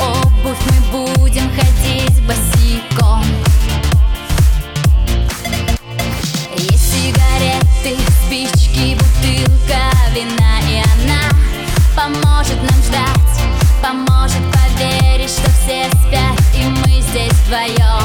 обувь мы будем ходить босиком. Есть сигареты, спички, бутылка вина И она поможет нам ждать Поможет поверить, что все спят И мы здесь вдвоем.